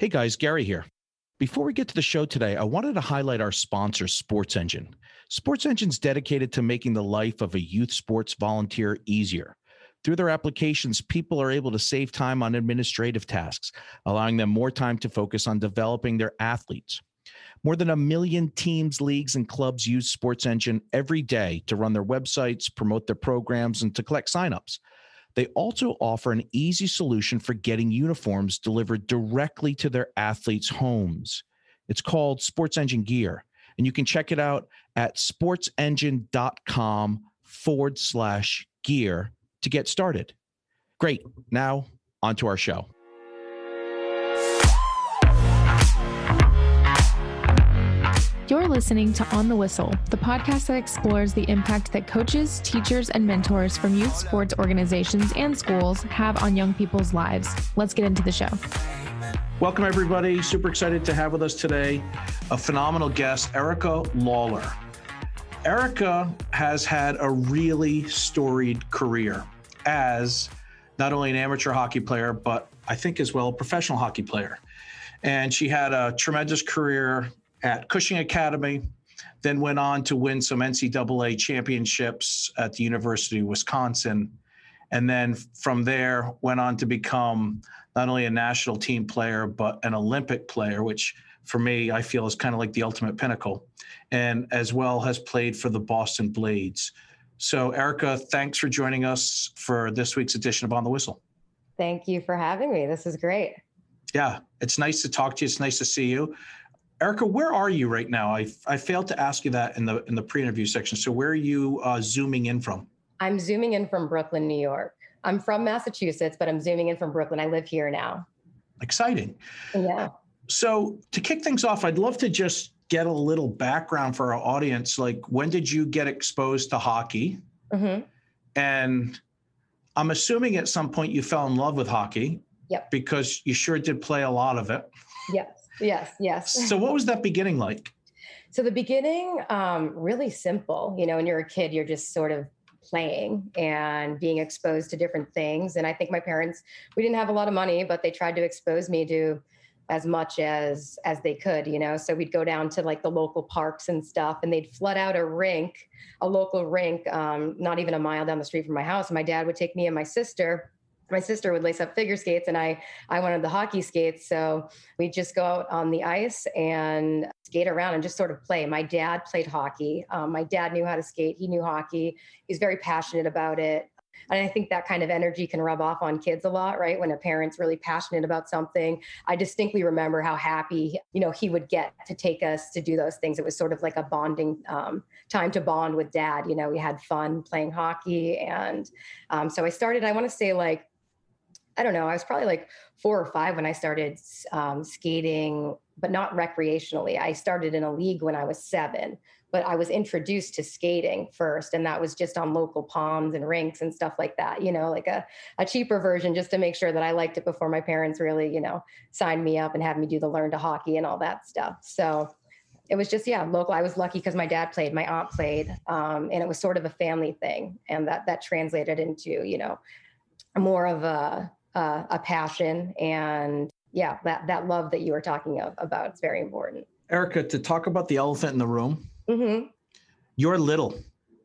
Hey guys, Gary here. Before we get to the show today, I wanted to highlight our sponsor, Sports Engine. Sports Engine's dedicated to making the life of a youth sports volunteer easier. Through their applications, people are able to save time on administrative tasks, allowing them more time to focus on developing their athletes. More than a million teams, leagues, and clubs use Sports Engine every day to run their websites, promote their programs, and to collect signups. They also offer an easy solution for getting uniforms delivered directly to their athletes' homes. It's called Sports Engine Gear, and you can check it out at sportsengine.com forward slash gear to get started. Great. Now, on to our show. You're listening to On the Whistle, the podcast that explores the impact that coaches, teachers, and mentors from youth sports organizations and schools have on young people's lives. Let's get into the show. Welcome, everybody. Super excited to have with us today a phenomenal guest, Erika Lawler. Erika has had a really storied career as not only an amateur hockey player, but I think as well a professional hockey player. And she had a tremendous career at Cushing Academy, then went on to win some NCAA championships at the University of Wisconsin. And then from there, went on to become not only a national team player, but an Olympic player, which for me, I feel is kind of like the ultimate pinnacle. And as well has played for the Boston Blades. So, Erika, thanks for joining us for this week's edition of On the Whistle. Thank you for having me. This is great. Yeah, it's nice to talk to you. It's nice to see you. Erika, where are you right now? I, I failed to ask you that in the in the pre-interview section. So where are you uh, zooming in from? I'm zooming in from Brooklyn, New York. I'm from Massachusetts, but I'm zooming in from Brooklyn. I live here now. Exciting. Yeah. So to kick things off, I'd love to just get a little background for our audience. Like, when did you get exposed to hockey? Mm-hmm. And I'm assuming at some point you fell in love with hockey. Yep. Because you sure did play a lot of it. Yep. Yes, yes. So, what was that beginning like? So, the beginning, um, really simple. You know, when you're a kid, you're just sort of playing and being exposed to different things. And I think my parents, we didn't have a lot of money, but they tried to expose me to as much as as they could you know so we'd go down to like the local parks and stuff and they'd flood out a rink a local rink um, not even a mile down the street from my house and my dad would take me and my sister my sister would lace up figure skates and I I wanted the hockey skates. So we'd just go out on the ice and skate around and just sort of play. My dad played hockey. Um, my dad knew how to skate. He knew hockey. He's very passionate about it. And I think that kind of energy can rub off on kids a lot, right? When a parent's really passionate about something. I distinctly remember how happy, you know, he would get to take us to do those things. It was sort of like a bonding um, time to bond with dad. You know, we had fun playing hockey. And um, so I started, I want to say like I don't know, I was probably like four or five when I started um, skating, but not recreationally. I started in a league when I was seven, but I was introduced to skating first. And that was just on local ponds and rinks and stuff like that, you know, like a, a cheaper version just to make sure that I liked it before my parents really, you know, signed me up and had me do the learn to hockey and all that stuff. So it was just yeah local i was lucky because my dad played my aunt played um, and it was sort of a family thing and that that translated into you know more of a uh, a passion and yeah that that love that you were talking of, about is very important. Erika to talk about the elephant in the room. Mm-hmm. you're little.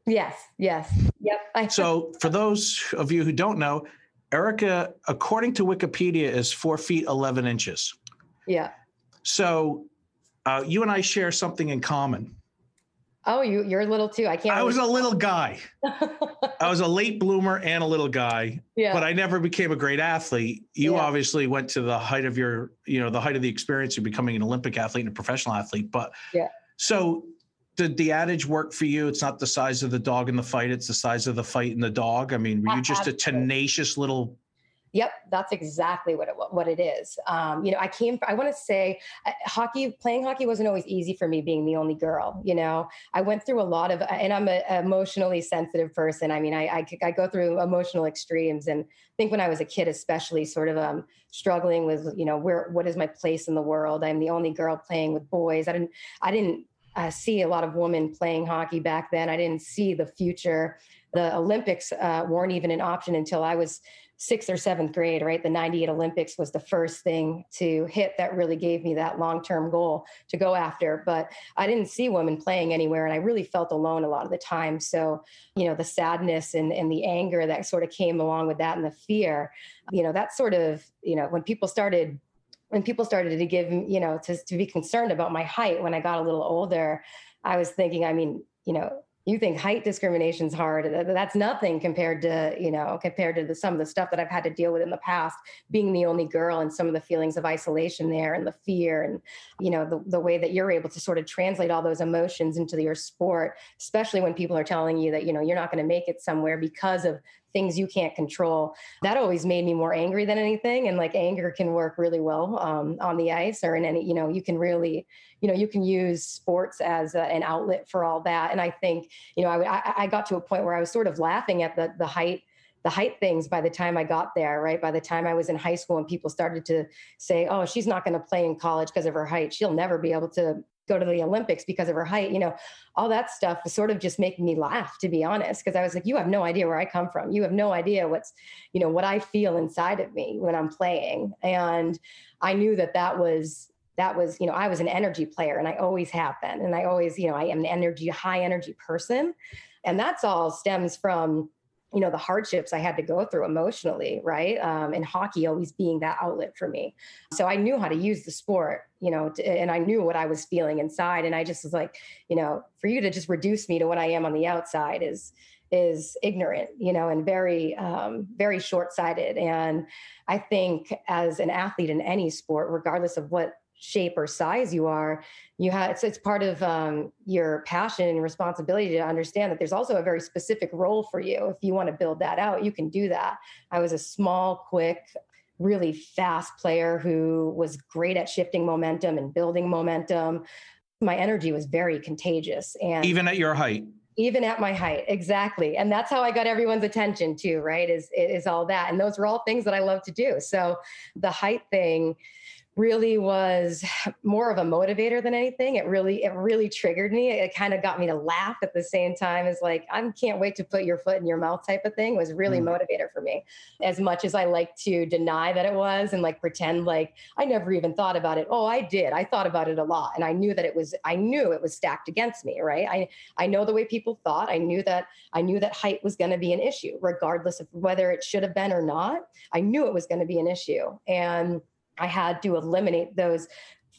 Yes yes. Yep. So for those of you who don't know erika according to wikipedia is four feet 11 inches. Yeah. So uh, you and i share something in common Oh, you you're a little too. I can't. I was a little guy. I was a late bloomer and a little guy. Yeah. But I never became a great athlete. You yeah. obviously went to the height of your, you know, the height of the experience of becoming an Olympic athlete and a professional athlete. But yeah. So did the adage work for you? It's not the size of the dog in the fight; it's the size of the fight in the dog. I mean, were you just a tenacious little Yep, that's exactly what it what it is. Um, you know, I came. I want to say, uh, hockey. Playing hockey wasn't always easy for me, being the only girl. You know, I went through a lot of, and I'm an emotionally sensitive person. I mean, I, I, I go through emotional extremes, and I think when I was a kid, especially, sort of um, struggling with, you know, where what is my place in the world? I'm the only girl playing with boys. I didn't. I didn't uh, see a lot of women playing hockey back then. I didn't see the future. The Olympics uh, weren't even an option until I was sixth or seventh grade, right? The 98 Olympics was the first thing to hit that really gave me that long term goal to go after. But I didn't see women playing anywhere, and I really felt alone a lot of the time. So, you know, the sadness and, and the anger that sort of came along with that and the fear, you know, that sort of, you know, when people started when people started to give, you know, to, to be concerned about my height when I got a little older, I was thinking, I mean, you know, you think height discrimination is hard that's nothing compared to you know compared to the, some of the stuff that i've had to deal with in the past being the only girl and some of the feelings of isolation there and the fear and you know the, the way that you're able to sort of translate all those emotions into your sport especially when people are telling you that you know you're not going to make it somewhere because of things you can't control. That always made me more angry than anything. And like anger can work really well um, on the ice or in any, you know, you can really, you know, you can use sports as a, an outlet for all that. And I think, you know, I, I got to a point where I was sort of laughing at the the height the height things by the time I got there, right? By the time I was in high school and people started to say, oh, she's not going to play in college because of her height. She'll never be able to go to the Olympics because of her height, you know, all that stuff was sort of just making me laugh, to be honest, because I was like, you have no idea where I come from. You have no idea what's, you know, what I feel inside of me when I'm playing. And I knew that that was, that was, you know, I was an energy player and I always have been. And I always, you know, I am an energy, high energy person. And that's all stems from you know the hardships i had to go through emotionally right? Um, and hockey always being that outlet for me. So i knew how to use the sport you know to, and i knew what i was feeling inside. And i just was like you know for you to just reduce me to what i am on the outside is is ignorant you know and very um, very short-sighted. And i think as an athlete in any sport regardless of what shape or size you are you have it's, it's part of um, your passion and responsibility to understand that there's also a very specific role for you. If you want to build that out you can do that. I was a small quick really fast player who was great at shifting momentum and building momentum. My energy was very contagious and even at your height. Even at my height exactly. And that's how i got everyone's attention too right is is all that. And those are all things that i love to do. So the height thing really was more of a motivator than anything. It really, it really triggered me. It kind of got me to laugh at the same time as like, I can't wait to put your foot in your mouth type of thing was really mm. motivator for me. As much as I like to deny that it was and like pretend like I never even thought about it. Oh, I did. I thought about it a lot. And I knew that it was, I knew it was stacked against me, right? I, I know the way people thought. I knew that, I knew that height was going to be an issue, regardless of whether it should have been or not. I knew it was going to be an issue. And I had to eliminate those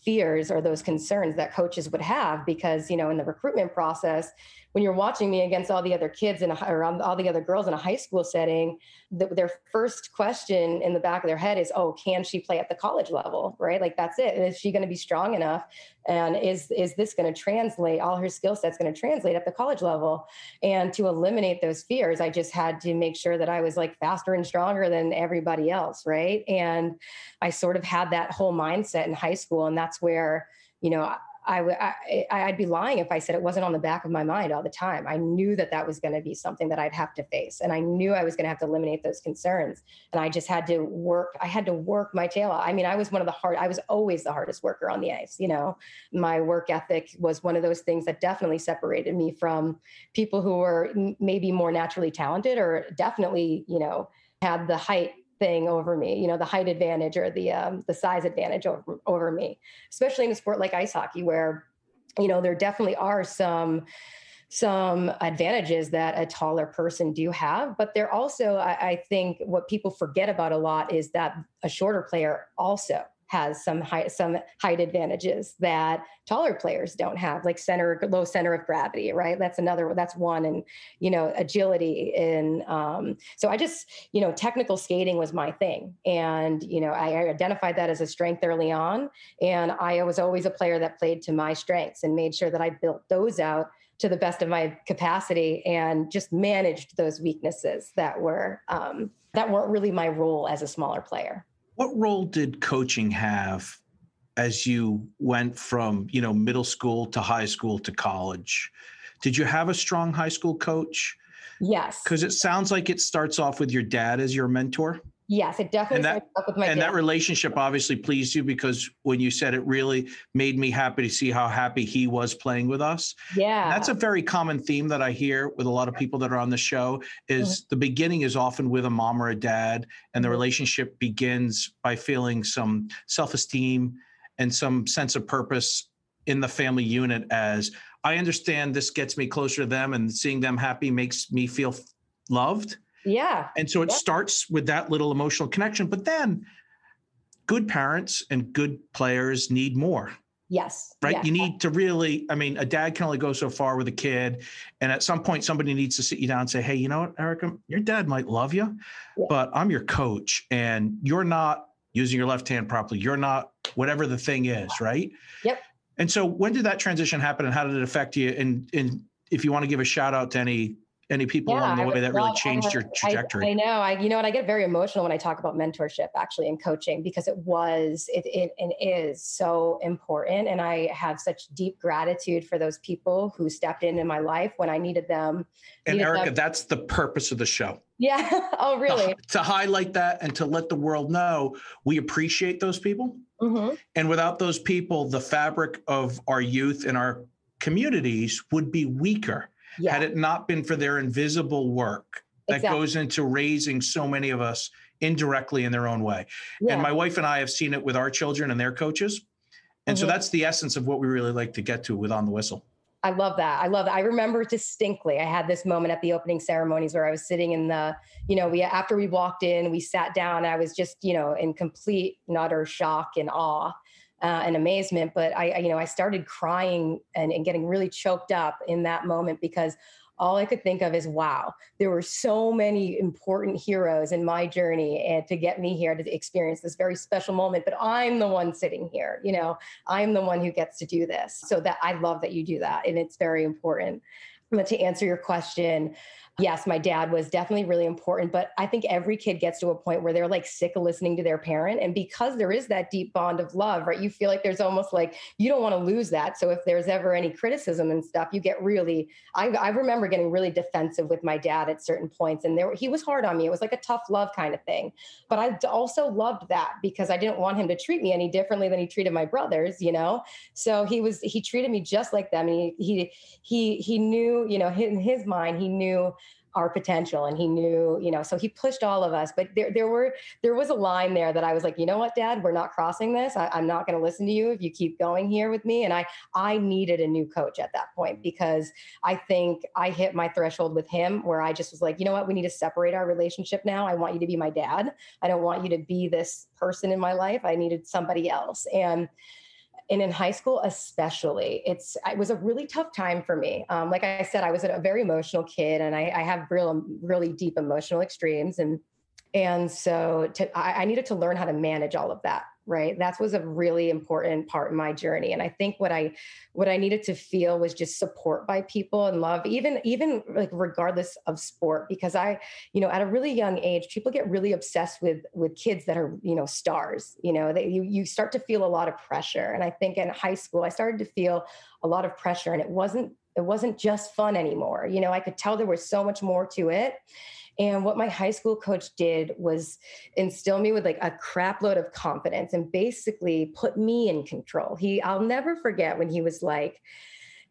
fears or those concerns that coaches would have because you know in the recruitment process when you're watching me against all the other kids and or um, all the other girls in a high school setting, the, their first question in the back of their head is, "Oh, can she play at the college level?" Right? Like that's it. Is she going to be strong enough? And is is this going to translate? All her skill sets going to translate at the college level? And to eliminate those fears, I just had to make sure that I was like faster and stronger than everybody else, right? And I sort of had that whole mindset in high school, and that's where you know I, w- I I'd be lying if I said it wasn't on the back of my mind all the time. I knew that that was going to be something that I'd have to face, and I knew I was going to have to eliminate those concerns. And I just had to work. I had to work my tail off. I mean, I was one of the hard. I was always the hardest worker on the ice. You know, my work ethic was one of those things that definitely separated me from people who were maybe more naturally talented, or definitely, you know, had the height thing over me, you know, the height advantage or the um, the size advantage over, over me, especially in a sport like ice hockey, where, you know, there definitely are some some advantages that a taller person do have but there also I, I think what people forget about a lot is that a shorter player also has some height some height advantages that taller players don't have like center low center of gravity right? That's another that's one and you know agility and um, so i just you know technical skating was my thing. And you know i identified that as a strength early on and i was always a player that played to my strengths and made sure that i built those out to the best of my capacity and just managed those weaknesses that were um, that weren't really my role as a smaller player what role did coaching have as you went from, you know, middle school to high school to college? Did you have a strong high school coach? Yes. Because it sounds like it starts off with your dad as your mentor. Yes, it definitely and that, with my and dad. that relationship obviously pleased you because when you said it really made me happy to see how happy he was playing with us. Yeah. And that's a very common theme that I hear with a lot of people that are on the show is mm-hmm. the beginning is often with a mom or a dad and the mm-hmm. relationship begins by feeling some self-esteem and some sense of purpose in the family unit as I understand this gets me closer to them and seeing them happy makes me feel loved yeah. And so it yep. starts with that little emotional connection. But then good parents and good players need more. Yes. Right. Yes. You need to really, I mean, a dad can only go so far with a kid. And at some point, somebody needs to sit you down and say, hey, you know what, Erika, your dad might love you, yeah. but I'm your coach and you're not using your left hand properly. You're not whatever the thing is. Right. Yep. And so when did that transition happen and how did it affect you? And, and if you want to give a shout out to any any people yeah, along the way that really changed your trajectory? I, I, know. I, you know, and I get very emotional when I talk about mentorship actually in coaching because it was, it, it and is so important. And I have such deep gratitude for those people who stepped in in my life when I needed them. And needed Erika, them. that's the purpose of the show. Yeah. oh, really? To, to, highlight that and to let the world know we appreciate those people. Mm-hmm. And without those people, the fabric of our youth and our communities would be weaker yeah. had it not been for their invisible work that exactly. goes into raising so many of us indirectly in their own way. Yeah. And my wife and I have seen it with our children and their coaches. And mm-hmm. so that's the essence of what we really like to get to with On the Whistle. I love that. I love that. I remember distinctly. I had this moment at the opening ceremonies where I was sitting in the, you know, we after we walked in, we sat down. I was just, you know, in complete and utter shock and awe uh, and amazement. But I, I, you know, I started crying and, and getting really choked up in that moment because all I could think of is, wow, there were so many important heroes in my journey and to get me here to experience this very special moment. But I'm the one sitting here, you know, I'm the one who gets to do this. So that I love that you do that. And it's very important. But to answer your question, yes, my dad was definitely really important, but I think every kid gets to a point where they're like sick of listening to their parent. And because there is that deep bond of love, right? You feel like there's almost like you don't want to lose that. So if there's ever any criticism and stuff, you get really, I, I remember getting really defensive with my dad at certain points. And there, he was hard on me. It was like a tough love kind of thing. But I also loved that because I didn't want him to treat me any differently than he treated my brothers, you know? So he was, he treated me just like them. And he, he, he, he knew, you know, in his mind, he knew our potential and he knew you know so he pushed all of us but there there were there was a line there that i was like you know what dad? We're not crossing this. I, i'm not going to listen to you if you keep going here with me. And i i needed a new coach at that point because i think i hit my threshold with him where i just was like you know what? We need to separate our relationship now. I want you to be my dad. I don't want you to be this person in my life. I needed somebody else. And and in high school especially it's it was a really tough time for me. Um, like i said i was a very emotional kid and i, I have real really deep emotional extremes. And and so to, I, I needed to learn how to manage all of that right? That was a really important part in my journey and i think what i what i needed to feel was just support by people and love even even like regardless of sport because i you know at a really young age people get really obsessed with with kids that are you know stars you know that you you start to feel a lot of pressure and i think in high school i started to feel a lot of pressure and it wasn't it wasn't just fun anymore you know i could tell there was so much more to it and what my high school coach did was instill me with like a crap load of confidence and basically put me in control. He, I'll never forget when he was like,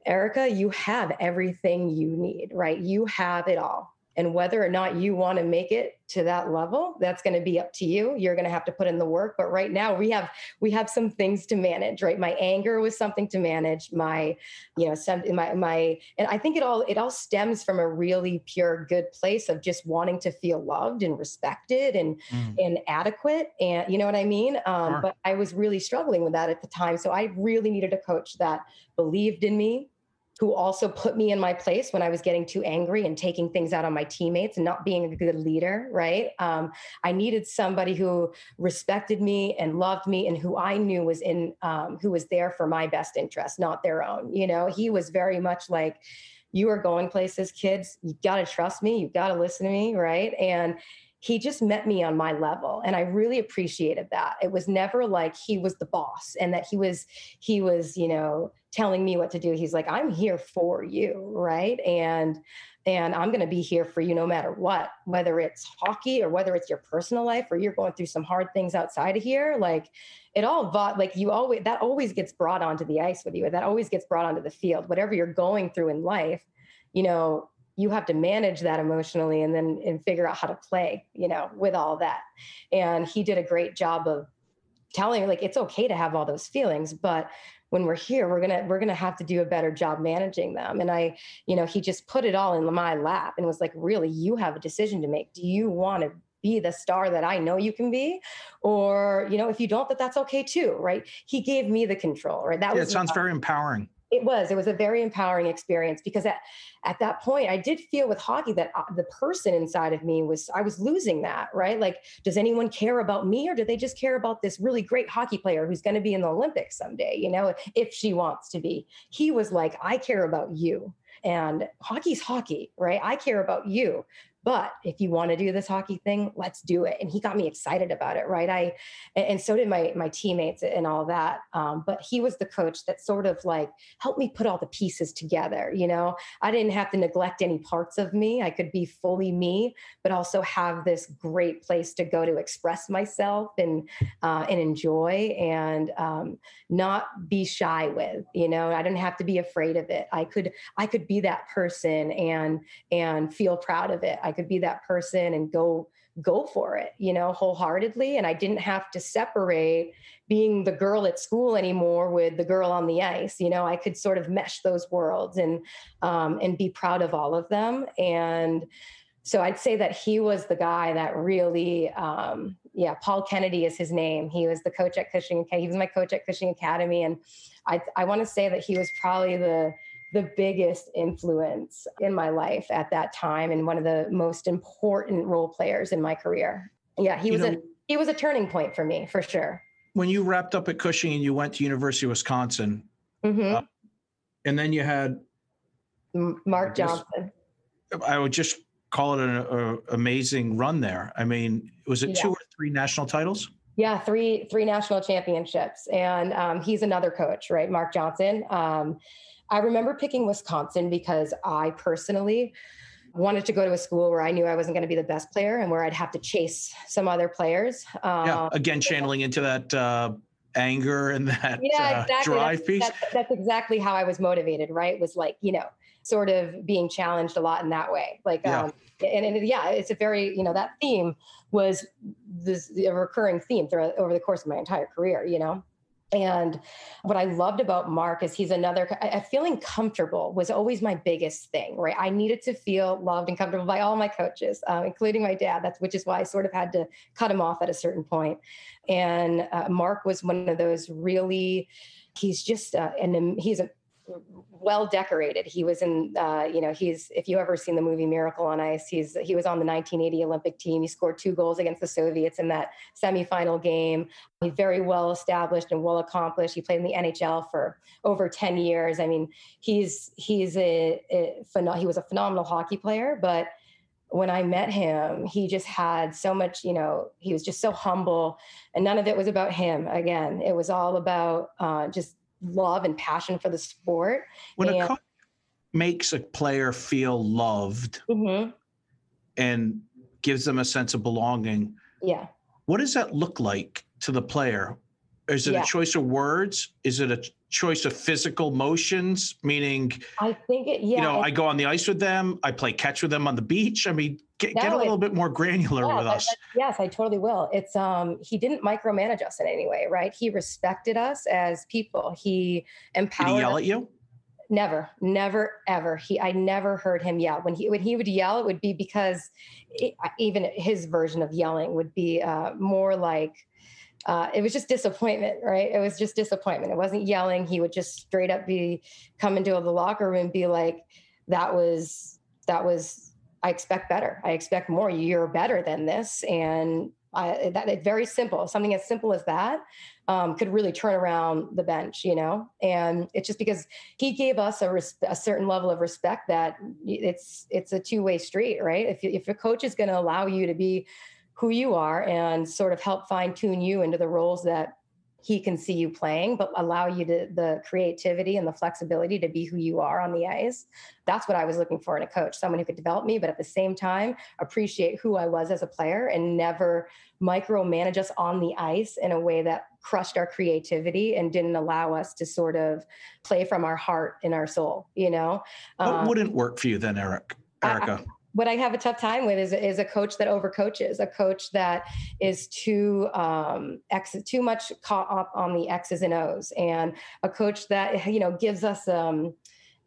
Erika, you have everything you need, right? You have it all and whether or not you want to make it to that level that's going to be up to you you're going to have to put in the work but right now we have we have some things to manage right my anger was something to manage my you know some my my and i think it all it all stems from a really pure good place of just wanting to feel loved and respected and mm. and adequate and you know what i mean um, sure. but i was really struggling with that at the time so i really needed a coach that believed in me who also put me in my place when I was getting too angry and taking things out on my teammates and not being a good leader, right? Um, I needed somebody who respected me and loved me and who I knew was in, um, who was there for my best interest, not their own. You know, he was very much like, you are going places, kids. You got to trust me. You got to listen to me, right? And he just met me on my level and i really appreciated that it was never like he was the boss and that he was he was you know telling me what to do he's like i'm here for you right and and I'm going to be here for you no matter what, whether it's hockey or whether it's your personal life or you're going through some hard things outside of here. Like it all, like you always, that always gets brought onto the ice with you. That always gets brought onto the field. Whatever you're going through in life, you know, you have to manage that emotionally and then and figure out how to play, you know, with all that. And he did a great job of telling like it's okay to have all those feelings, but when we're here we're gonna we're gonna have to do a better job managing them and i you know he just put it all in my lap and was like really you have a decision to make do you want to be the star that I know you can be, or you know, if you don't, that that's okay too, right? He gave me the control, right? That yeah, was it sounds very empowering it was it was a very empowering experience because at, at that point i did feel with hockey that uh, the person inside of me was i was losing that right? Like does anyone care about me or do they just care about this really great hockey player who's going to be in the olympics someday you know if she wants to be? He was like i care about you. And hockey's hockey right? I care about you but if you want to do this hockey thing let's do it. And he got me excited about it right? I and so did my my teammates and all that um, but he was the coach that sort of like helped me put all the pieces together you know? I didn't have to neglect any parts of me. I could be fully me but also have this great place to go to express myself and uh, and enjoy and um, not be shy with you know? I didn't have to be afraid of it. I could i could be that person and and feel proud of it i could be that person and go go for it you know wholeheartedly. And i didn't have to separate being the girl at school anymore with the girl on the ice you know i could sort of mesh those worlds and um, and be proud of all of them. And so i'd say that he was the guy that really um, yeah paul kennedy is his name. He was the coach at cushing he was my coach at cushing academy. And i, I want to say that he was probably the the biggest influence in my life at that time and one of the most important role players in my career. Yeah, he you was know, a he was a turning point for me for sure. When you wrapped up at Cushing and you went to University of Wisconsin, mm-hmm. uh, and then you had Mark Johnson. I would just call it an amazing run there. I mean, was it yeah. two or three national titles? Yeah, three three national championships, and um, he's another coach, right? Mark Johnson. Um, I remember picking Wisconsin because I personally wanted to go to a school where I knew I wasn't going to be the best player and where I'd have to chase some other players. Um, yeah, again, channeling into that uh, anger and that yeah, uh, exactly. drive that's, piece. That's, that's, exactly how I was motivated, right? Was like, you know, sort of being challenged a lot in that way. Like, yeah. um, and, and yeah, it's a very, you know, that theme was this a recurring theme throughout over the course of my entire career, you know? And what I loved about Mark is he's another, feeling comfortable was always my biggest thing, right? I needed to feel loved and comfortable by all my coaches, uh, including my dad. That's which is why I sort of had to cut him off at a certain point. And uh, Mark was one of those really, he's just, uh, and he's a well decorated. He was in, uh, you know, he's if you ever seen the movie Miracle on Ice, he's he was on the 1980 Olympic team. He scored two goals against the Soviets in that semifinal game. He's very well established and well accomplished. He played in the NHL for over 10 years. I mean, he's he's a, a he was a phenomenal hockey player, but when I met him, he just had so much, you know, he was just so humble, and none of it was about him. Again, it was all about uh, just love and passion for the sport. When and, a coach makes a player feel loved mm-hmm. and gives them a sense of belonging, yeah. What does that look like to the player? Is it yeah. a choice of words? Is it a choice of physical motions? Meaning, I think it. Yeah, you know, I go on the ice with them. I play catch with them on the beach. I mean, get, no, get a little bit more granular yeah, with us. That, yes, I totally will. It's um, he didn't micromanage us in any way, right? He respected us as people. He empowered. Did he yell us. at you? Never, never, ever. He, I never heard him yell. When he when he would yell, it would be because it, even his version of yelling would be uh, more like uh, it was just disappointment, right? It was just disappointment. It wasn't yelling. He would just straight up be come into the locker room and be like, "That was that was. I expect better. I expect more. You're better than this." And I, that it's very simple. Something as simple as that um, could really turn around the bench, you know. And it's just because he gave us a, res- a certain level of respect that it's it's a two way street, right? If if a coach is going to allow you to be who you are and sort of help fine tune you into the roles that he can see you playing, but allow you to the creativity and the flexibility to be who you are on the ice. That's what I was looking for in a coach, someone who could develop me, but at the same time, appreciate who I was as a player and never micromanage us on the ice in a way that crushed our creativity and didn't allow us to sort of play from our heart and our soul, you know? What um, wouldn't work for you then, Eric? Erika? I, what I have a tough time with is, is a coach that overcoaches, a coach that is too um, X, too much caught up on the X's and O's, and a coach that you know gives us um,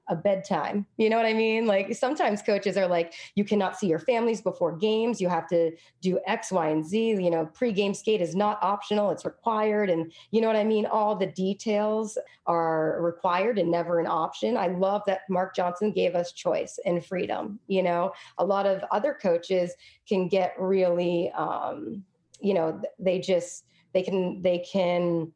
a bedtime. You know what I mean? Like sometimes coaches are like, you cannot see your families before games. You have to do X, Y, and Z. You know, pre-game skate is not optional; it's required. And you know what I mean? All the details are required and never an option. I love that Mark Johnson gave us choice and freedom. You know, a lot of other coaches can get really, um, you know, they just they can they can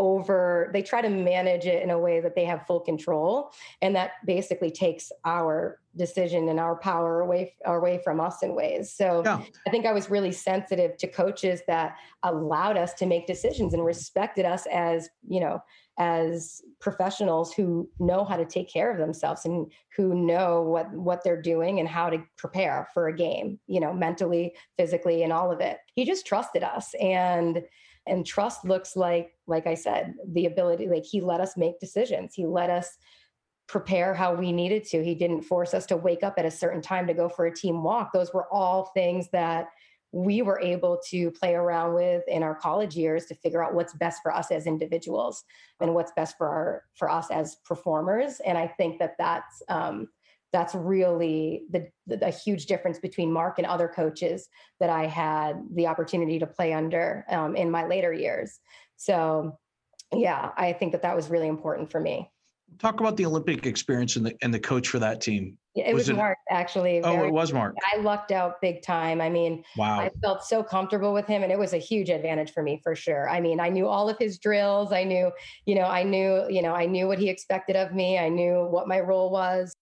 over they try to manage it in a way that they have full control. And that basically takes our decision and our power away away from us in ways. So yeah. i think i was really sensitive to coaches that allowed us to make decisions and respected us as you know as professionals who know how to take care of themselves and who know what what they're doing and how to prepare for a game you know mentally physically and all of it. He just trusted us. And and trust looks like like i said the ability like he let us make decisions. He let us prepare how we needed to. He didn't force us to wake up at a certain time to go for a team walk. Those were all things that we were able to play around with in our college years to figure out what's best for us as individuals and what's best for our for us as performers. And i think that that's um, that's really the, the, a huge difference between Mark and other coaches that I had the opportunity to play under um, in my later years. So, yeah, I think that that was really important for me. Talk about the Olympic experience and the and the coach for that team. It was, was it, Mark, actually. Oh, it was Mark. I lucked out big time. I mean, wow. I felt so comfortable with him, and it was a huge advantage for me for sure. I mean, I knew all of his drills. I knew, you know, I knew, you know, I knew what he expected of me. I knew what my role was.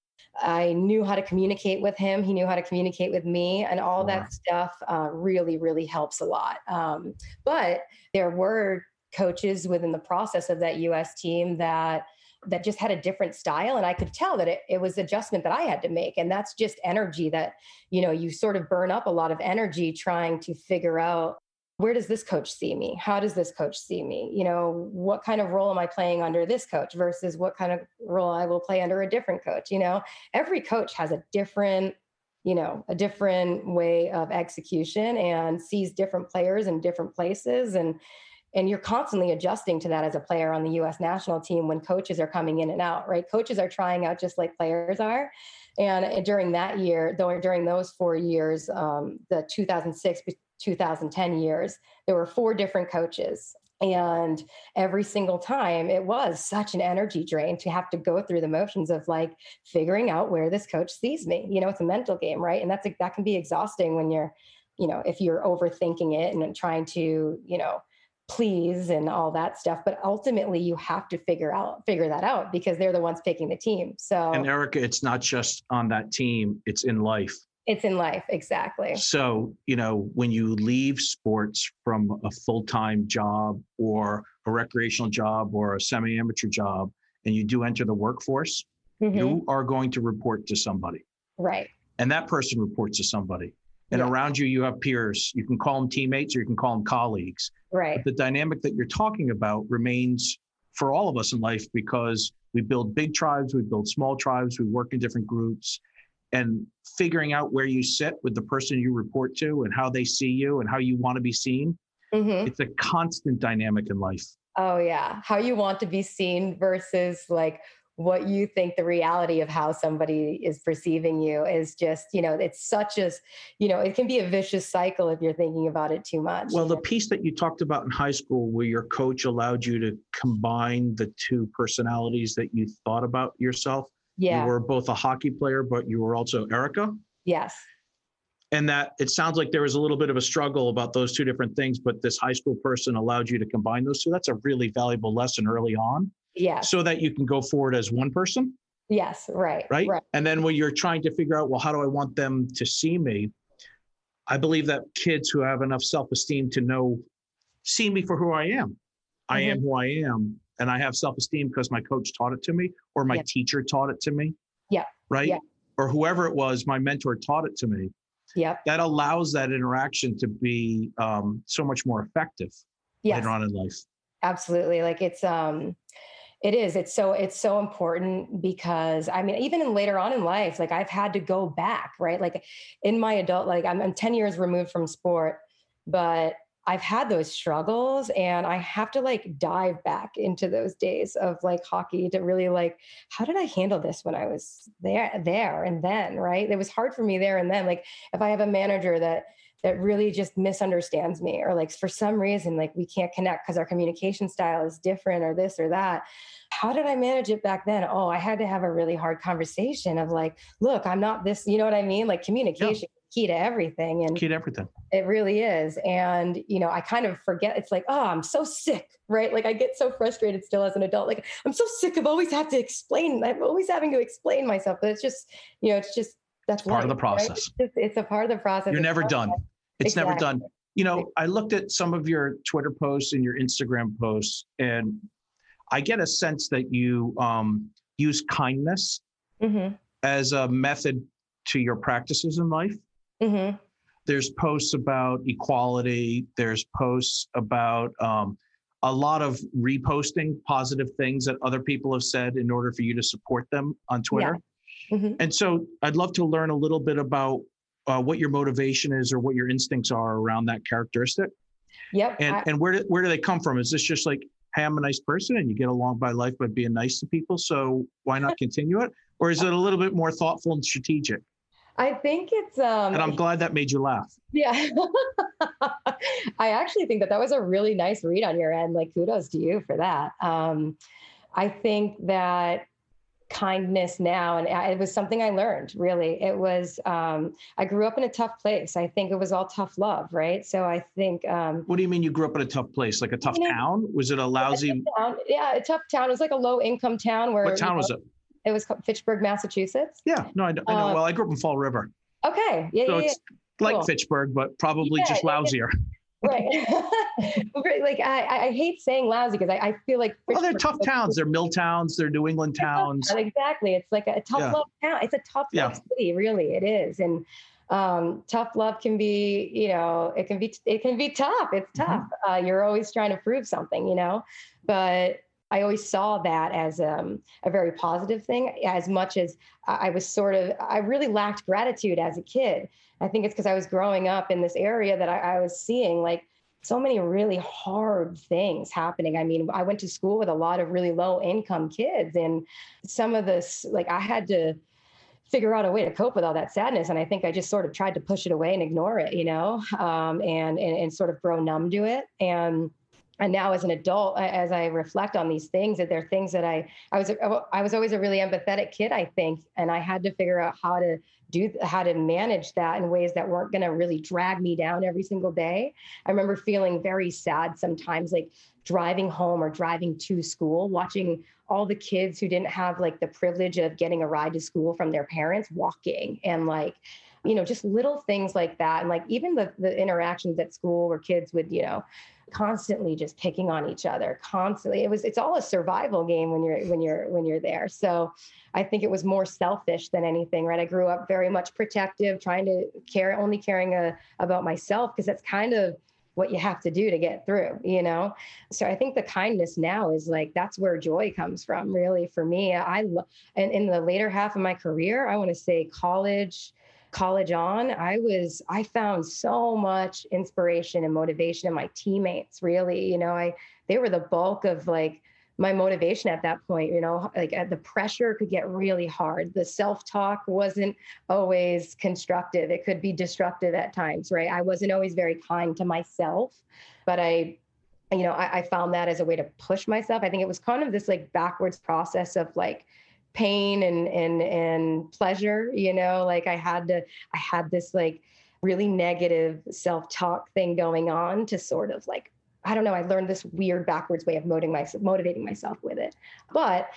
I knew how to communicate with him. He knew how to communicate with me, and all that stuff uh, really, really helps a lot. Um, but there were coaches within the process of that U.S. team that that just had a different style and i could tell that it, it was adjustment that i had to make and that's just energy that you know you sort of burn up a lot of energy trying to figure out where does this coach see me how does this coach see me you know what kind of role am i playing under this coach versus what kind of role i will play under a different coach you know every coach has a different you know a different way of execution and sees different players in different places and and you're constantly adjusting to that as a player on the US national team when coaches are coming in and out, right? Coaches are trying out just like players are. And during that year, though, during those four years, um, the 2006 2010 years, there were four different coaches. And every single time it was such an energy drain to have to go through the motions of like figuring out where this coach sees me. You know, it's a mental game, right? And that's a, that can be exhausting when you're, you know, if you're overthinking it and trying to, you know, please and all that stuff but ultimately you have to figure out figure that out because they're the ones picking the team so and erika it's not just on that team it's in life it's in life, exactly. So, you know, when you leave sports from a full time job or a recreational job or a semi amateur job, and you do enter the workforce, mm-hmm. you are going to report to somebody. Right. And that person reports to somebody. And yeah. around you, you have peers. You can call them teammates or you can call them colleagues. Right. But the dynamic that you're talking about remains for all of us in life because we build big tribes, we build small tribes, we work in different groups and figuring out where you sit with the person you report to and how they see you and how you want to be seen. Mm-hmm. it's a constant dynamic in life. Oh yeah. How you want to be seen versus like what you think the reality of how somebody is perceiving you is just you know it's such as you know it can be a vicious cycle if you're thinking about it too much. Well the piece that you talked about in high school where your coach allowed you to combine the two personalities that you thought about yourself yeah. You were both a hockey player, but you were also Erika. Yes. And that it sounds like there was a little bit of a struggle about those two different things, but this high school person allowed you to combine those two. That's a really valuable lesson early on. Yeah. So that you can go forward as one person. Yes, right. Right. Right. And then when you're trying to figure out, well, how do I want them to see me? I believe that kids who have enough self esteem to know, see me for who I am. I mm-hmm. am who I am, and I have self esteem because my coach taught it to me, or my Yeah. teacher taught it to me. Yeah. Right. Yeah. Or whoever it was, my mentor taught it to me. Yeah. That allows that interaction to be um, so much more effective Yes. later on in life. absolutely like it's um it is it's so it's so important because i mean even in later on in life like i've had to go back right like in my adult like i'm, I'm 10 years removed from sport but i've had those struggles and i have to like dive back into those days of like hockey to really like how did i handle this when i was there there and then right? It was hard for me there and then like if i have a manager that that really just misunderstands me or like for some reason like we can't connect because our communication style is different or this or that how did i manage it back then? Oh i had to have a really hard conversation of like look i'm not this you know what i mean? Like communication key to everything and Key to everything. it really is and you know i kind of forget it's like oh i'm so sick right like i get so frustrated still as an adult like i'm so sick of always have to explain i'm always having to explain myself but it's just you know it's just that's Part of the life, right? process. It's, just, it's a part of the process You're never done. life. It's never done. You know, I looked at some of your Twitter posts and your Instagram posts, and I get a sense that you um, use kindness Mhm, as a method to your practices in life. Mhm. There's posts about equality. There's posts about um, a lot of reposting positive things that other people have said in order for you to support them on Twitter. Mhm. And so I'd love to learn a little bit about uh, what your motivation is or what your instincts are around that characteristic. Yep. And I- and where do, where do they come from? Is this just like, hey, I'm a nice person and you get along by life by being nice to people, so why not continue it? Or is it a little bit more thoughtful and strategic? I think it's um And I'm glad that made you laugh. yeah. I actually think that that was a really nice read on your end. Like kudos to you for that. Um I think that kindness now and it was something I learned really. It was um I grew up in a tough place. I think it was all tough love, right? So I think um What do you mean you grew up in a tough place? Like a tough Yeah. town? Was it a lousy? town, yeah, a tough town. It was like a low income town where What you town was it? It was called Fitchburg, Massachusetts. Yeah, no, I, I know. Uh, Well, I grew up in Fall River, Okay. Yeah, so yeah, yeah. it's like cool. Fitchburg, but probably Yeah, just yeah, yeah. lousier. right like I, I- hate saying lousy because I, I feel like Well, they're tough towns. They're mill towns. They're New England towns. exactly it's like a tough Yeah. love town it's a tough Yeah. love city really it is and um, tough love can be you know it can be it can be tough it's Mm-hmm. tough uh, you're always trying to prove something you know but I always saw that as um, a very positive thing, as much as I was sort of, I really lacked gratitude as a kid. I think it's because I was growing up in this area that I, I was seeing like so many really hard things happening. I mean, I went to school with a lot of really low income kids, and some of this, like, I had to figure out a way to cope with all that sadness. And I think I just sort of tried to push it away and ignore it, you know, um, and, and and sort of grow numb to it. And and now as an adult, as I reflect on these things, that there are things that I I was oh, I was always a really empathetic kid, I think, and I had to figure out how to do how to manage that in ways that weren't going to really drag me down every single day. I remember feeling very sad sometimes, like driving home or driving to school, watching all the kids who didn't have like the privilege of getting a ride to school from their parents walking and like you know just little things like that. And like even the the interactions at school where kids would you know constantly just picking on each other constantly. It was it's all a survival game when you're when you're when you're there. So i think it was more selfish than anything right? I grew up very much protective trying to care only caring uh, about myself because that's kind of what you have to do to get through you know? So i think the kindness now is like that's where joy comes from really for me. I and in the later half of my career i want to say college college on i was i found so much inspiration and motivation in my teammates really you know i they were the bulk of like my motivation at that point you know like uh, the pressure could get really hard. The self-talk wasn't always constructive. It could be destructive at times right? I wasn't always very kind to myself but i you know I, I found that as a way to push myself. I think it was kind of this like backwards process of like pain and and and pleasure you know like i had to i had this like really negative self-talk thing going on to sort of like i don't know i learned this weird backwards way of motivating myself motivating myself with it. But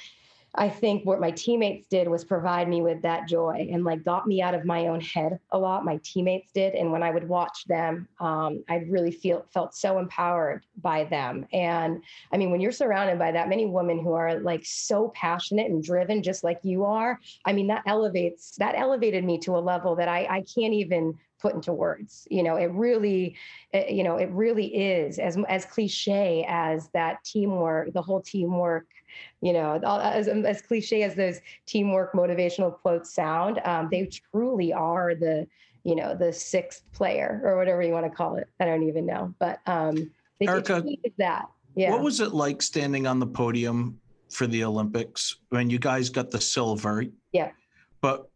I think what my teammates did was provide me with that joy and like got me out of my own head a lot. My teammates did, and when I would watch them, um, I really feel felt so empowered by them. And I mean, when you're surrounded by that many women who are like so passionate and driven, just like you are, I mean, that elevates that elevated me to a level that I I can't even put into words you know it really it, you know it really is as as cliche as that teamwork the whole teamwork you know as, as cliche as those teamwork motivational quotes sound um, they truly are the you know the sixth player or whatever you want to call it. I don't even know but um they Erica, that yeah. what was it like standing on the podium for the olympics when you guys got the silver? Yeah. But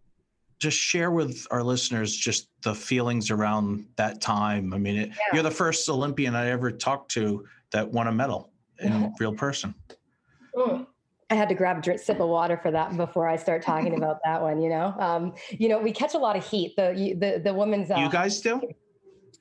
just share with our listeners just the feelings around that time. I mean, it, yeah. you're the first Olympian I ever talked to that won a medal in a real person. Mm. I had to grab a drink, sip of water for that before I start talking about that one. You know, um, you know, we catch a lot of heat. The the the women's. Uh, you guys do.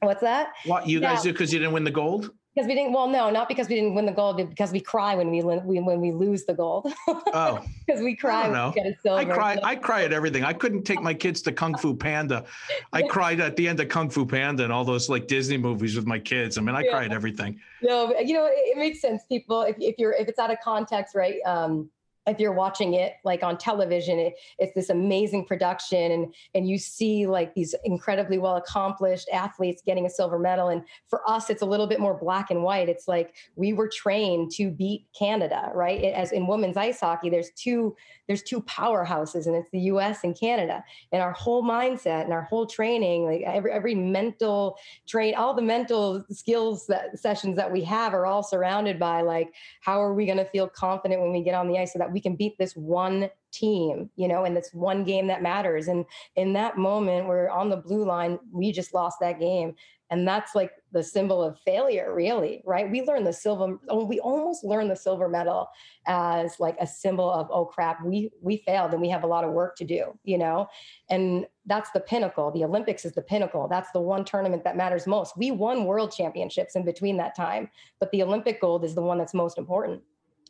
What's that? What you guys do because you didn't win the gold? Because we didn't well no not because we didn't win the gold but because we cry when we, we when we lose the gold. Oh. Because we cry I, I cry i cry at everything. I couldn't take my kids to kung fu panda. I cried at the end of kung fu panda and all those like disney movies with my kids. I mean i yeah. cry at everything. No you know it, it, makes sense people if, if you're if it's out of context right um if you're watching it like on television it, it's this amazing production and and you see like these incredibly well accomplished athletes getting a silver medal and for us it's a little bit more black and white. It's like we were trained to beat canada right? As in women's ice hockey there's two there's two powerhouses and it's the US and Canada. And our whole mindset and our whole training like every every mental train all the mental skills that sessions that we have are all surrounded by like how are we going to feel confident when we get on the ice? So that we can beat this one team, you know, and this one game that matters. And in that moment, we're on the blue line, we just lost that game. And that's like the symbol of failure, really, right? We learn the silver, oh, we almost learn the silver medal as like a symbol of, oh crap, we we failed and we have a lot of work to do, you know? And that's the pinnacle. The Olympics is the pinnacle. That's the one tournament that matters most. We won world championships in between that time, but the Olympic gold is the one that's most important.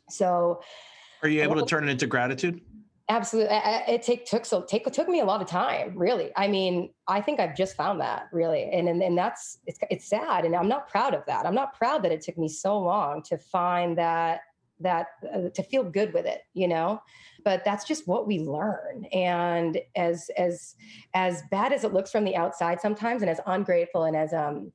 So are you able to turn it into gratitude? Absolutely. It take, took so take took me a lot of time, really. I mean, I think I've just found that really, and and, and that's it's it's sad, and I'm not proud of that. I'm not proud that it took me so long to find that that uh, to feel good with it, you know. But that's just what we learn, and as as as bad as it looks from the outside sometimes, and as ungrateful and as um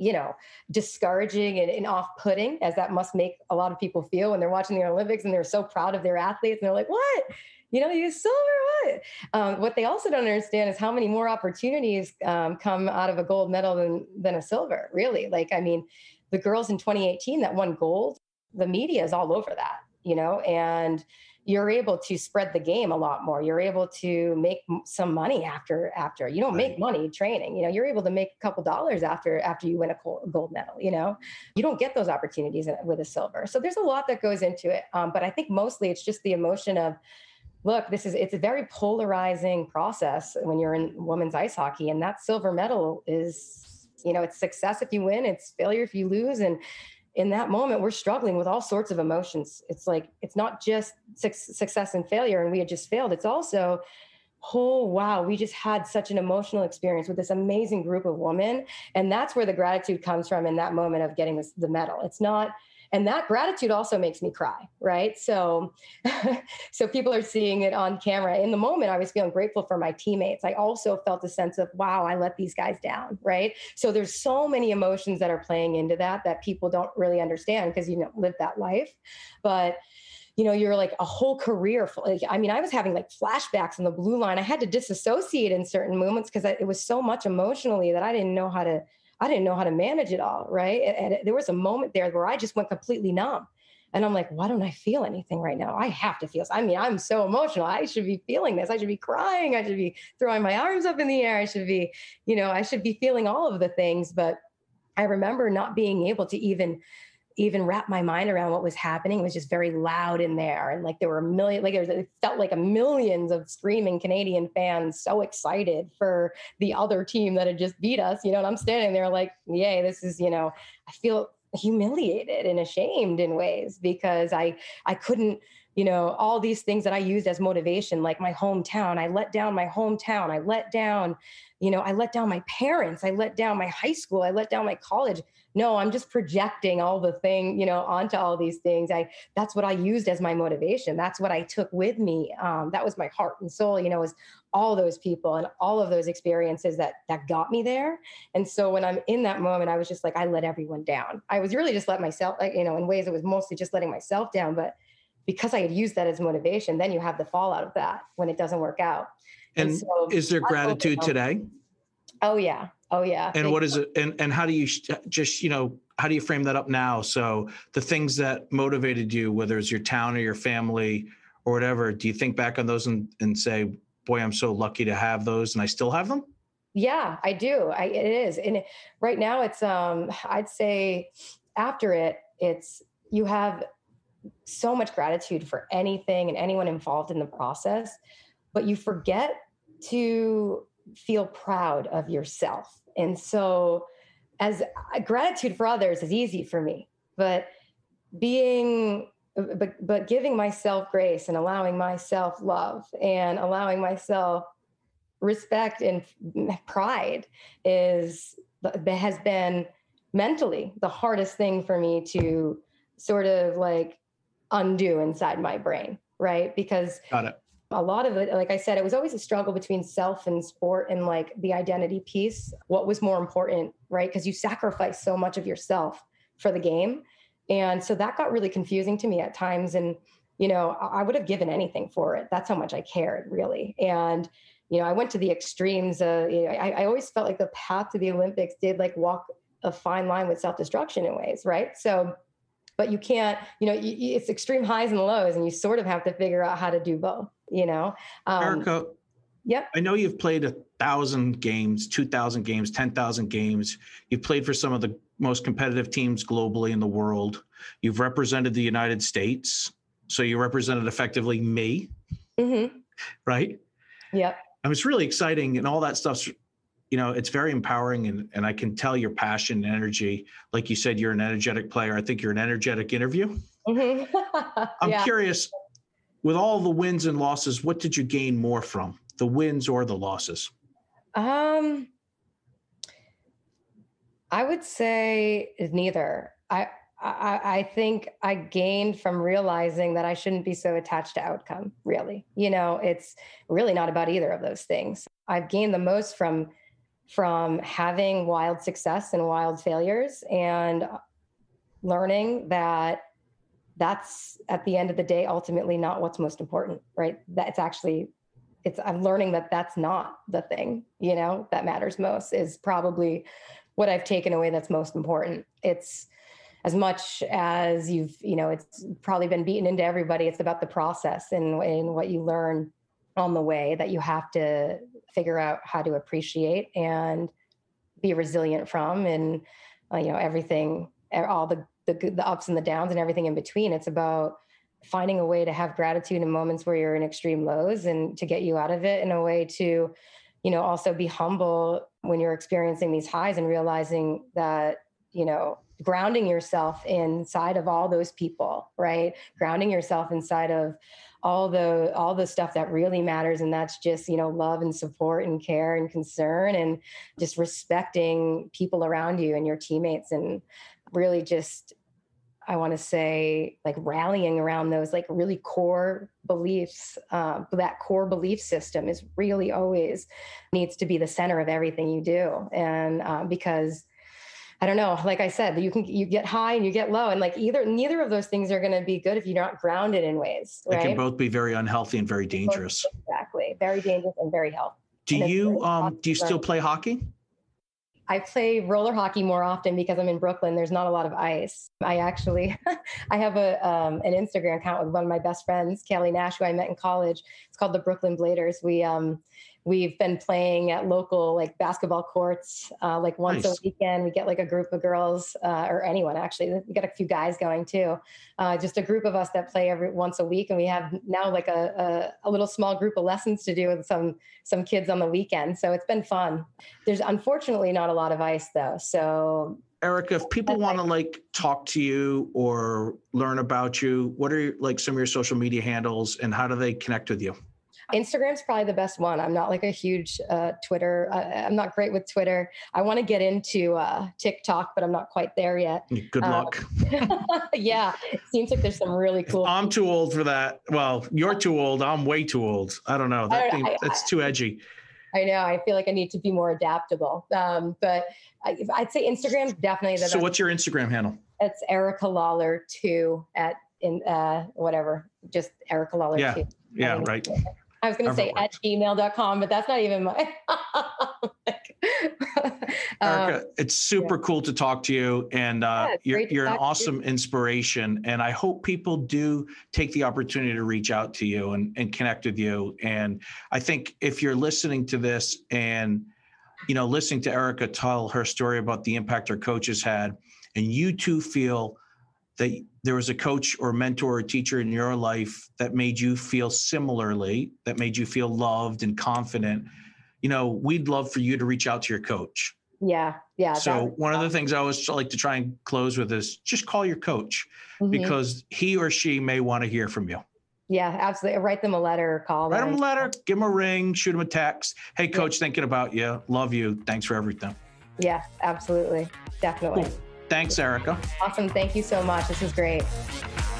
you know, discouraging and, and off-putting as that must make a lot of people feel when they're watching the Olympics and they're so proud of their athletes and they're like, what? You know, you silver, what? Um, what they also don't understand is how many more opportunities um, come out of a gold medal than than a silver. Really, like I mean, the girls in 2018 that won gold, the media is all over that. You know, and you're able to spread the game a lot more. You're able to make some money after after. You don't make money training you know you're able to make a couple dollars after after you win a gold medal you know? You don't get those opportunities with a silver. So there's a lot that goes into it um, but i think mostly it's just the emotion of look this is it's a very polarizing process when you're in women's ice hockey and that silver medal is you know it's success if you win it's failure if you lose and in that moment we're struggling with all sorts of emotions. It's like it's not just success and failure and we had just failed. It's also oh wow we just had such an emotional experience with this amazing group of women. And that's where the gratitude comes from in that moment of getting this, the medal. It's not and that gratitude also makes me cry right? So so people are seeing it on camera. In the moment i was feeling grateful for my teammates. I also felt a sense of wow i let these guys down right? So there's so many emotions that are playing into that that people don't really understand because you don't live that life. But you know you're like a whole career i mean i was having like flashbacks in the blue line. I had to disassociate in certain moments because it was so much emotionally that i didn't know how to I didn't know how to manage it all, right? And, there was a moment there where I just went completely numb. And I'm like, why don't I feel anything right now? I have to feel. I mean, I'm so emotional. I should be feeling this. I should be crying. I should be throwing my arms up in the air. I should be, you know, I should be feeling all of the things. But I remember not being able to even even wrap my mind around what was happening. It was just very loud in there. And like there were a million, like it felt like a millions of screaming Canadian fans so excited for the other team that had just beat us, you know, and I'm standing there like, yay, this is, you know, I feel humiliated and ashamed in ways because I I couldn't you know all these things that I used as motivation like my hometown I let down my hometown I let down you know I let down my parents I let down my high school I let down my college no i'm just projecting all the thing you know onto all these things. I that's what i used as my motivation. That's what i took with me um, that was my heart and soul you know was all those people and all of those experiences that that got me there. And so when i'm in that moment i was just like i let everyone down. I was really just let myself like you know in ways it was mostly just letting myself down but because i had used that as motivation then you have the fallout of that when it doesn't work out. And, and so is there gratitude today? Oh yeah Oh yeah. And what is it? And and how do you just you know how do you frame that up now? So the things that motivated you, whether it's your town or your family or whatever, do you think back on those and and say, boy, I'm so lucky to have those, and I still have them? Yeah, I do. I, it is, and right now it's um I'd say after it, it's you have so much gratitude for anything and anyone involved in the process, but you forget to feel proud of yourself and so, as uh, gratitude for others is easy for me, but being but but giving myself grace and allowing myself love and allowing myself respect and pride is has been mentally the hardest thing for me to sort of like undo inside my brain right? Because got it a lot of it like i said it was always a struggle between self and sport and like the identity piece what was more important right? Because you sacrifice so much of yourself for the game. And so that got really confusing to me at times. And you know i would have given anything for it. That's how much i cared really. And you know i went to the extremes uh, you know, I, I always felt like the path to the olympics did like walk a fine line with self-destruction in ways right? So but you can't you know it's extreme highs and lows and you sort of have to figure out how to do both you know. Um, Erika, yep. I know you've played a thousand games, 2,000 games, 10,000 games. You've played for some of the most competitive teams globally in the world. You've represented the United States. So you represented effectively me, mm-hmm. right? Yep. And it's really exciting and all that stuff's you know it's very empowering and, and i can tell your passion and energy like you said you're an energetic player i think you're an energetic interview mm-hmm. i'm yeah. curious with all the wins and losses, what did you gain more from the wins or the losses? Um, I would say neither. I, I, I think I gained from realizing that I shouldn't be so attached to outcome. Really, you know, it's really not about either of those things. I've gained the most from from having wild success and wild failures and learning that that's at the end of the day ultimately not what's most important right? That's actually it's i'm learning that that's not the thing you know that matters most is probably what i've taken away that's most important. It's as much as you've you know it's probably been beaten into everybody. It's about the process and, and what you learn on the way that you have to figure out how to appreciate and be resilient from and uh, you know everything all the the the ups and the downs and everything in between. It's about finding a way to have gratitude in moments where you're in extreme lows and to get you out of it in a way to you know also be humble when you're experiencing these highs and realizing that you know grounding yourself inside of all those people right grounding yourself inside of all the all the stuff that really matters and that's just you know love and support and care and concern and just respecting people around you and your teammates and really just I want to say like rallying around those like really core beliefs. Uh, that core belief system is really always needs to be the center of everything you do, and uh, because I don't know, like I said, you can you get high and you get low, and like either neither of those things are going to be good if you're not grounded in ways. Right? They can both be very unhealthy and very dangerous. Exactly, very dangerous and very healthy. Do you um do you still play hockey? I play roller hockey more often because I'm in Brooklyn. There's not a lot of ice. I actually, I have a um, an Instagram account with one of my best friends, Kelly Nash, who I met in college. It's called the Brooklyn Bladers. We um, we've been playing at local like basketball courts uh, like once nice. a weekend. We get like a group of girls uh, or anyone actually. We got a few guys going too. Uh, just a group of us that play every once a week and we have now like a, a, a, little small group of lessons to do with some some kids on the weekend. So it's been fun. There's unfortunately not a lot of ice though. So Erika, if people want to like talk to you or learn about you, what are like some of your social media handles and how do they connect with you? Instagram's probably the best one. I'm not like a huge uh, Twitter. I, am not great with Twitter. I want to get into uh, TikTok, but I'm not quite there yet. Good um, luck. yeah, it seems like there's some really cool. I'm too old for that. Well, you're too old. I'm way too old. I don't know. That don't thing, I, that's too edgy. I know. I feel like I need to be more adaptable. Um, but I, would say Instagram's definitely the. So, best. what's your Instagram handle? It's Erika Lawler two at in uh, whatever, just Erika Lawler yeah. two. Yeah, right. I was going to say at gmail.com, but that's not even my. Erika, um, it's super yeah. cool to talk to you. And uh, yeah, you're, you're an awesome inspiration. And I hope people do take the opportunity to reach out to you and, and connect with you. And I think if you're listening to this and, you know, listening to Erika tell her story about the impact her coaches had, and you too feel that there was a coach or mentor or teacher in your life that made you feel similarly, that made you feel loved and confident, you know, we'd love for you to reach out to your coach. Yeah. Yeah. So one of the things I always like to try and close with is just call your coach mm-hmm. because he or she may want to hear from you. Yeah, absolutely. Write them a letter call Write them. them a letter, give them a ring, shoot them a text. Hey, coach, yeah. thinking about you. Love you. Thanks for everything. Yeah, absolutely. Definitely. Cool. Thanks, Erika. Awesome. Thank you so much. This is great.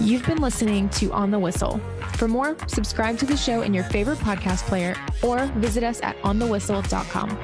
You've been listening to On the Whistle. For more, subscribe to the show in your favorite podcast player or visit us at onthewhistle.com.